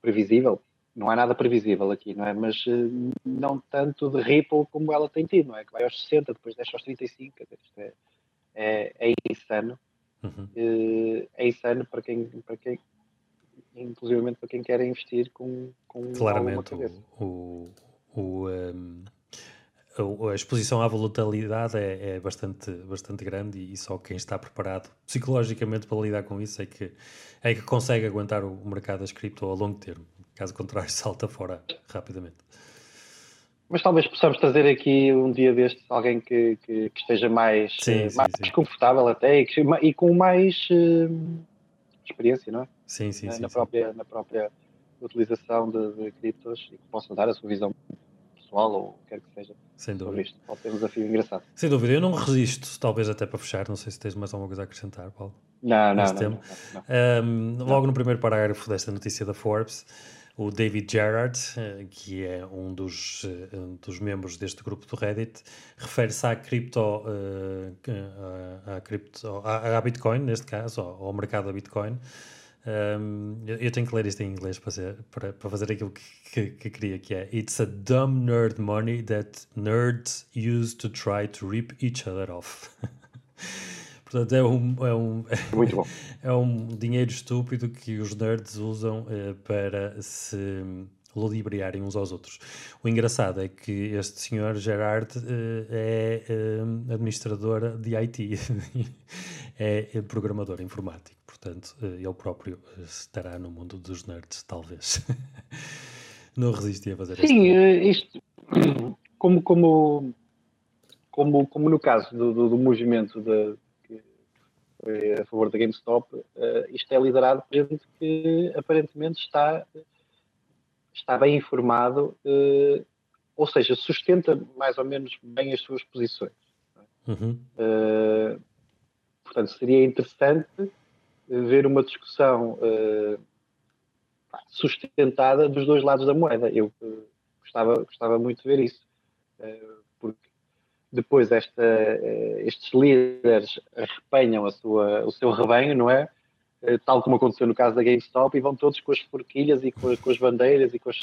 Speaker 2: previsível. Não há nada previsível aqui, não é? Mas uh, não tanto de Ripple como ela tem tido, não é? Que vai aos 60, depois desce aos 35. Isto é, é, é insano. Uhum. Uh, é insano para quem, para quem, inclusive para quem quer investir com, com
Speaker 1: Claramente, o, o, o um a exposição à volatilidade é, é, bastante, bastante grande e só quem está preparado psicologicamente para lidar com isso é que, é que consegue aguentar o mercado das cripto a longo termo. Caso contrário, salta fora rapidamente.
Speaker 2: Mas talvez possamos trazer aqui um dia destes alguém que, que, que esteja mais, sim, sim, mais sim. confortável até e, que, e com mais uh, experiência, não é?
Speaker 1: Sim, sim,
Speaker 2: na,
Speaker 1: sim.
Speaker 2: Na, Própria, na própria utilização de, de criptos e que possa dar a sua visão pessoal ou o que quer que seja.
Speaker 1: Sem dúvida.
Speaker 2: Isto. Pode ser um desafio engraçado.
Speaker 1: Sem dúvida. Eu não resisto, talvez até para fechar, não sei se tens mais alguma coisa a acrescentar, Paulo.
Speaker 2: Não, não, não, não,
Speaker 1: não, um, Logo no primeiro parágrafo desta notícia da Forbes, o David Gerard, eh, que é um dos, eh, um dos membros deste grupo do Reddit, refere-se à cripto, uh, à, cripto à, à, Bitcoin, neste caso, ao, mercado da Bitcoin, um, eu, tenho que ler isto em inglês para, ser, para, para fazer aquilo que, que, que, queria, que é It's a dumb nerd money that nerds use to try to rip each other off. Portanto, é um, é, um,
Speaker 2: Muito bom.
Speaker 1: é um dinheiro estúpido que os nerds usam uh, para se ludibriarem uns aos outros. O engraçado é que este senhor Gerard uh, é uh, administrador de IT, é programador informático portanto, eh, ele próprio eh, estará no mundo dos nerds, talvez. Não resisti a fazer
Speaker 2: Sim, eh, isto, como, como, como, como no caso do, do, do movimento de, a favor da GameStop, uh, isto é liderado por gente que aparentemente está, está bem informado, uh, ou seja, sustenta mais ou menos bem as suas posições. Uhum. Uh, portanto, seria interessante ver uma discussão sustentada dos dois lados da moeda. Eu gostava, gostava muito de ver isso, uh, depois esta, estes líderes arrepanham a sua, o seu rebanho, não é? tal como aconteceu no caso da GameStop, e vão todos com as forquilhas e com, com as bandeiras e com as,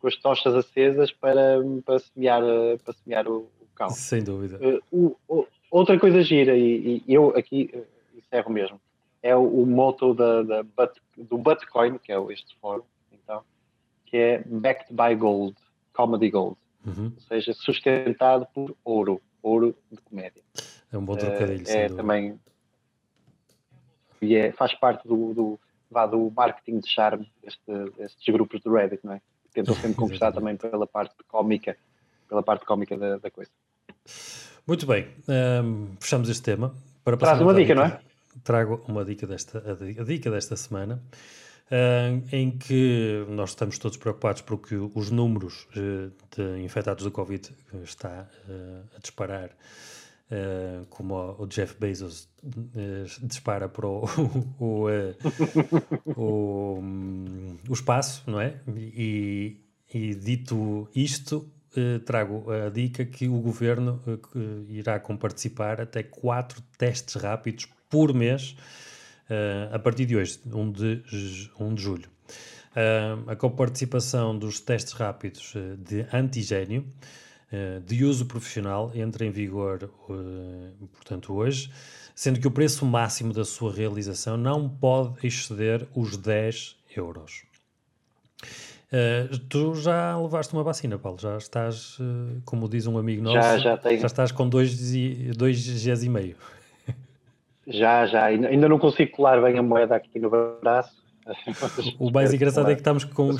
Speaker 2: com as tochas acesas para, para semear, para semear o, o caos.
Speaker 1: Sem dúvida.
Speaker 2: O, o, outra coisa gira, e, e eu aqui encerro mesmo, é o, o motto da, da, do Bitcoin, que é este fórum, então, que é backed by gold, comedy gold, uhum. ou seja, sustentado por ouro, ouro de comédia.
Speaker 1: É um bom trocadilho.
Speaker 2: É, é também e é, faz parte do, do, vá, do marketing de charme este, estes grupos do Reddit, não é? Tentam sempre conquistar também pela parte cómica, pela parte cómica da, da coisa.
Speaker 1: Muito bem, um, fechamos este tema.
Speaker 2: Para Traz uma dica, não é?
Speaker 1: trago uma dica desta, a dica desta semana, uh, em que nós estamos todos preocupados porque os números uh, de infectados do Covid está uh, a disparar, como o Jeff Bezos dispara para o, o, o, o, espaço, não é? E, e dito isto, trago a dica que o governo irá comparticipar até quatro testes rápidos por mês a partir de hoje, 1 de, 1 de julho. Uh, a coparticipação dos testes rápidos uh, de antigênio de uso profissional entra em vigor, portanto, hoje, sendo que o preço máximo da sua realização não pode exceder os 10 euros. Uh, tu já levaste uma vacina, Paulo? Já estás, uh, como diz um amigo nosso,
Speaker 2: já, já,
Speaker 1: já estás com 2 dois, dois Gs e meio.
Speaker 2: Já, já. Ainda não consigo colar bem a moeda aqui no braço.
Speaker 1: O mais engraçado é que estamos com,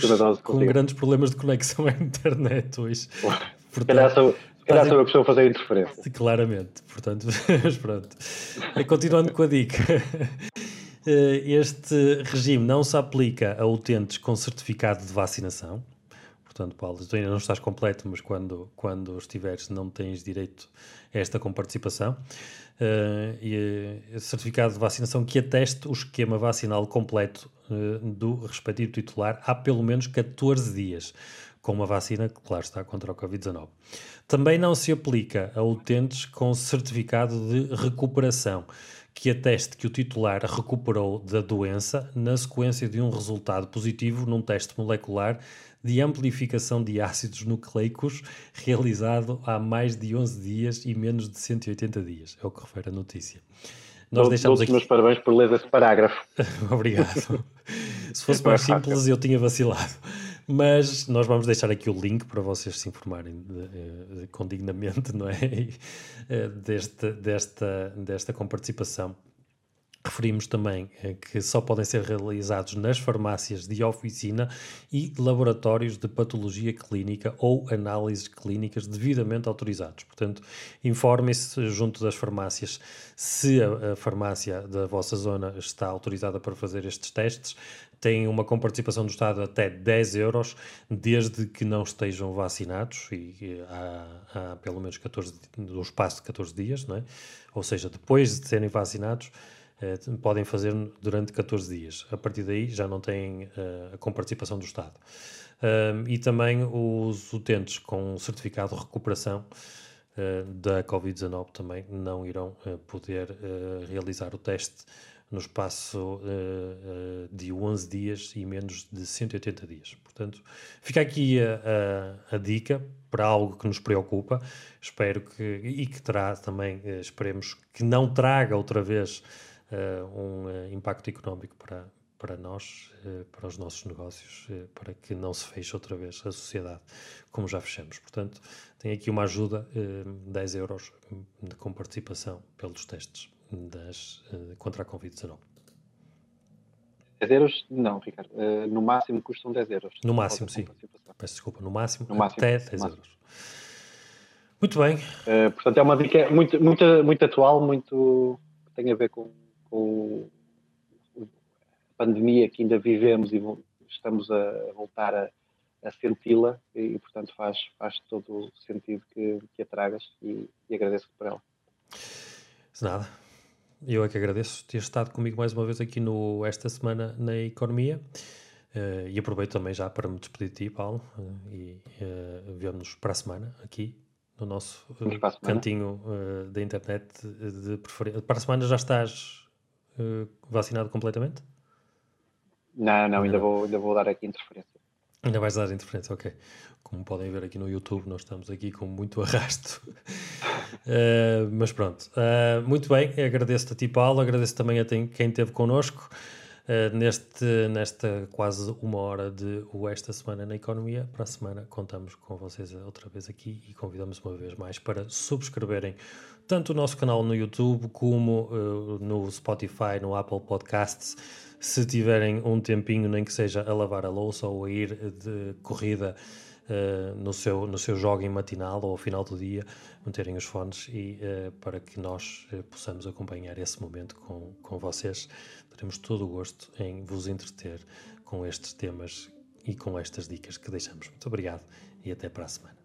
Speaker 1: com grandes problemas de conexão à internet hoje.
Speaker 2: Portanto, calhar sou, calhar sou eu que estou a fazer interferência.
Speaker 1: Claramente, portanto, mas pronto. Continuando com a dica. Eh, este regime não se aplica a utentes com certificado de vacinação. Portanto, Paulo, tu ainda não estás completo, mas quando, quando estiveres não tens direito a esta comparticipação. E, uh, certificado de vacinação que ateste o esquema vacinal completo uh, do respectivo titular há pelo menos 14 dias, com uma vacina que, claro, está contra o Covid-19. Também não se aplica a utentes com certificado de recuperação que ateste que o titular recuperou da doença na sequência de um resultado positivo num teste molecular de amplificação de ácidos nucleicos realizado há mais de 11 dias e menos de 180 dias. É o que refere a notícia.
Speaker 2: Nós Dou, deixamos aqui... meus parabéns por ler esse parágrafo.
Speaker 1: Obrigado. Se fosse mais simples, eu tinha vacilado. Mas nós vamos deixar aqui o link para vocês se informarem de, de, com dignamente, não é? Eh, deste, desta, desta comparticipação Referimos também eh, que só podem ser realizados nas farmácias de oficina e laboratórios de patologia clínica ou análises clínicas devidamente autorizados. Portanto, informem-se junto das farmácias se a, farmácia da vossa zona está autorizada para fazer estes testes. Tem uma comparticipação do Estado até 10 euros, desde que não estejam vacinados, e, e há, há, pelo menos 14, no espaço de 14 dias, não é? ou seja, depois de serem vacinados eh, podem fazer durante 14 dias. A partir daí já não têm uh, a comparticipação do Estado. Uh, e também os utentes com certificado de recuperação da Covid-19 também não irão poder realizar o teste no espaço de 11 dias e menos de 180 dias. Portanto, fica aqui a, a, a dica para algo que nos preocupa. Espero que, e que terá também, esperemos que não traga outra vez um uh, impacto económico para, para nós, uh, para os nossos negócios, para que não se feche outra vez a sociedade como já fechamos. Portanto, tem aqui uma ajuda, 10 euros de comparticipação pelos testes das, contra a Covid-19.
Speaker 2: 10 euros? Não, Ricardo. no máximo custam 10 euros.
Speaker 1: No máximo, sim. Peço desculpa. No máximo, no máximo até 10 máximo. euros. Muito bem.
Speaker 2: Uh, portanto, é uma dica muito, muito, muito atual, muito que tem a ver com com a pandemia que ainda vivemos e estamos a voltar a, a senti-la e, portanto, faz, faz todo o sentido que, que a tragas e, e agradeço por ela.
Speaker 1: De nada. Eu é que agradeço ter estado comigo mais uma vez aqui no Esta Semana na Economia. Uh, e aproveito também já para me despedir de ti, Paulo, uh, e uh, vemos-nos para a semana aqui no nosso cantinho da internet de preferência. Para a semana já estás eh, vacinado completamente?
Speaker 2: Não, não, ainda, vou, ainda vou dar aqui interferência.
Speaker 1: Ainda vais dar interferência, ok. Como podem ver aqui no YouTube, nós estamos aqui com muito arrasto. uh, mas pronto, uh, muito bem, agradeço-te a ti, Paulo, agradeço também a quem esteve connosco uh, neste, nesta quase uma hora de o Esta Semana na Economia. Para a semana contamos com vocês outra vez aqui e convidamos uma vez mais para subscreverem tanto o nosso canal no YouTube como uh, no Spotify, no Apple Podcasts. Se tiverem um tempinho, nem que seja a lavar a louça ou a ir de corrida uh, no, seu, no seu jogging matinal ou ao final do dia, meterem os fones e uh, para que nós possamos acompanhar esse momento com, com vocês. Teremos todo o gosto em vos entreter com estes temas e com estas dicas que deixamos. Muito obrigado e até para a semana.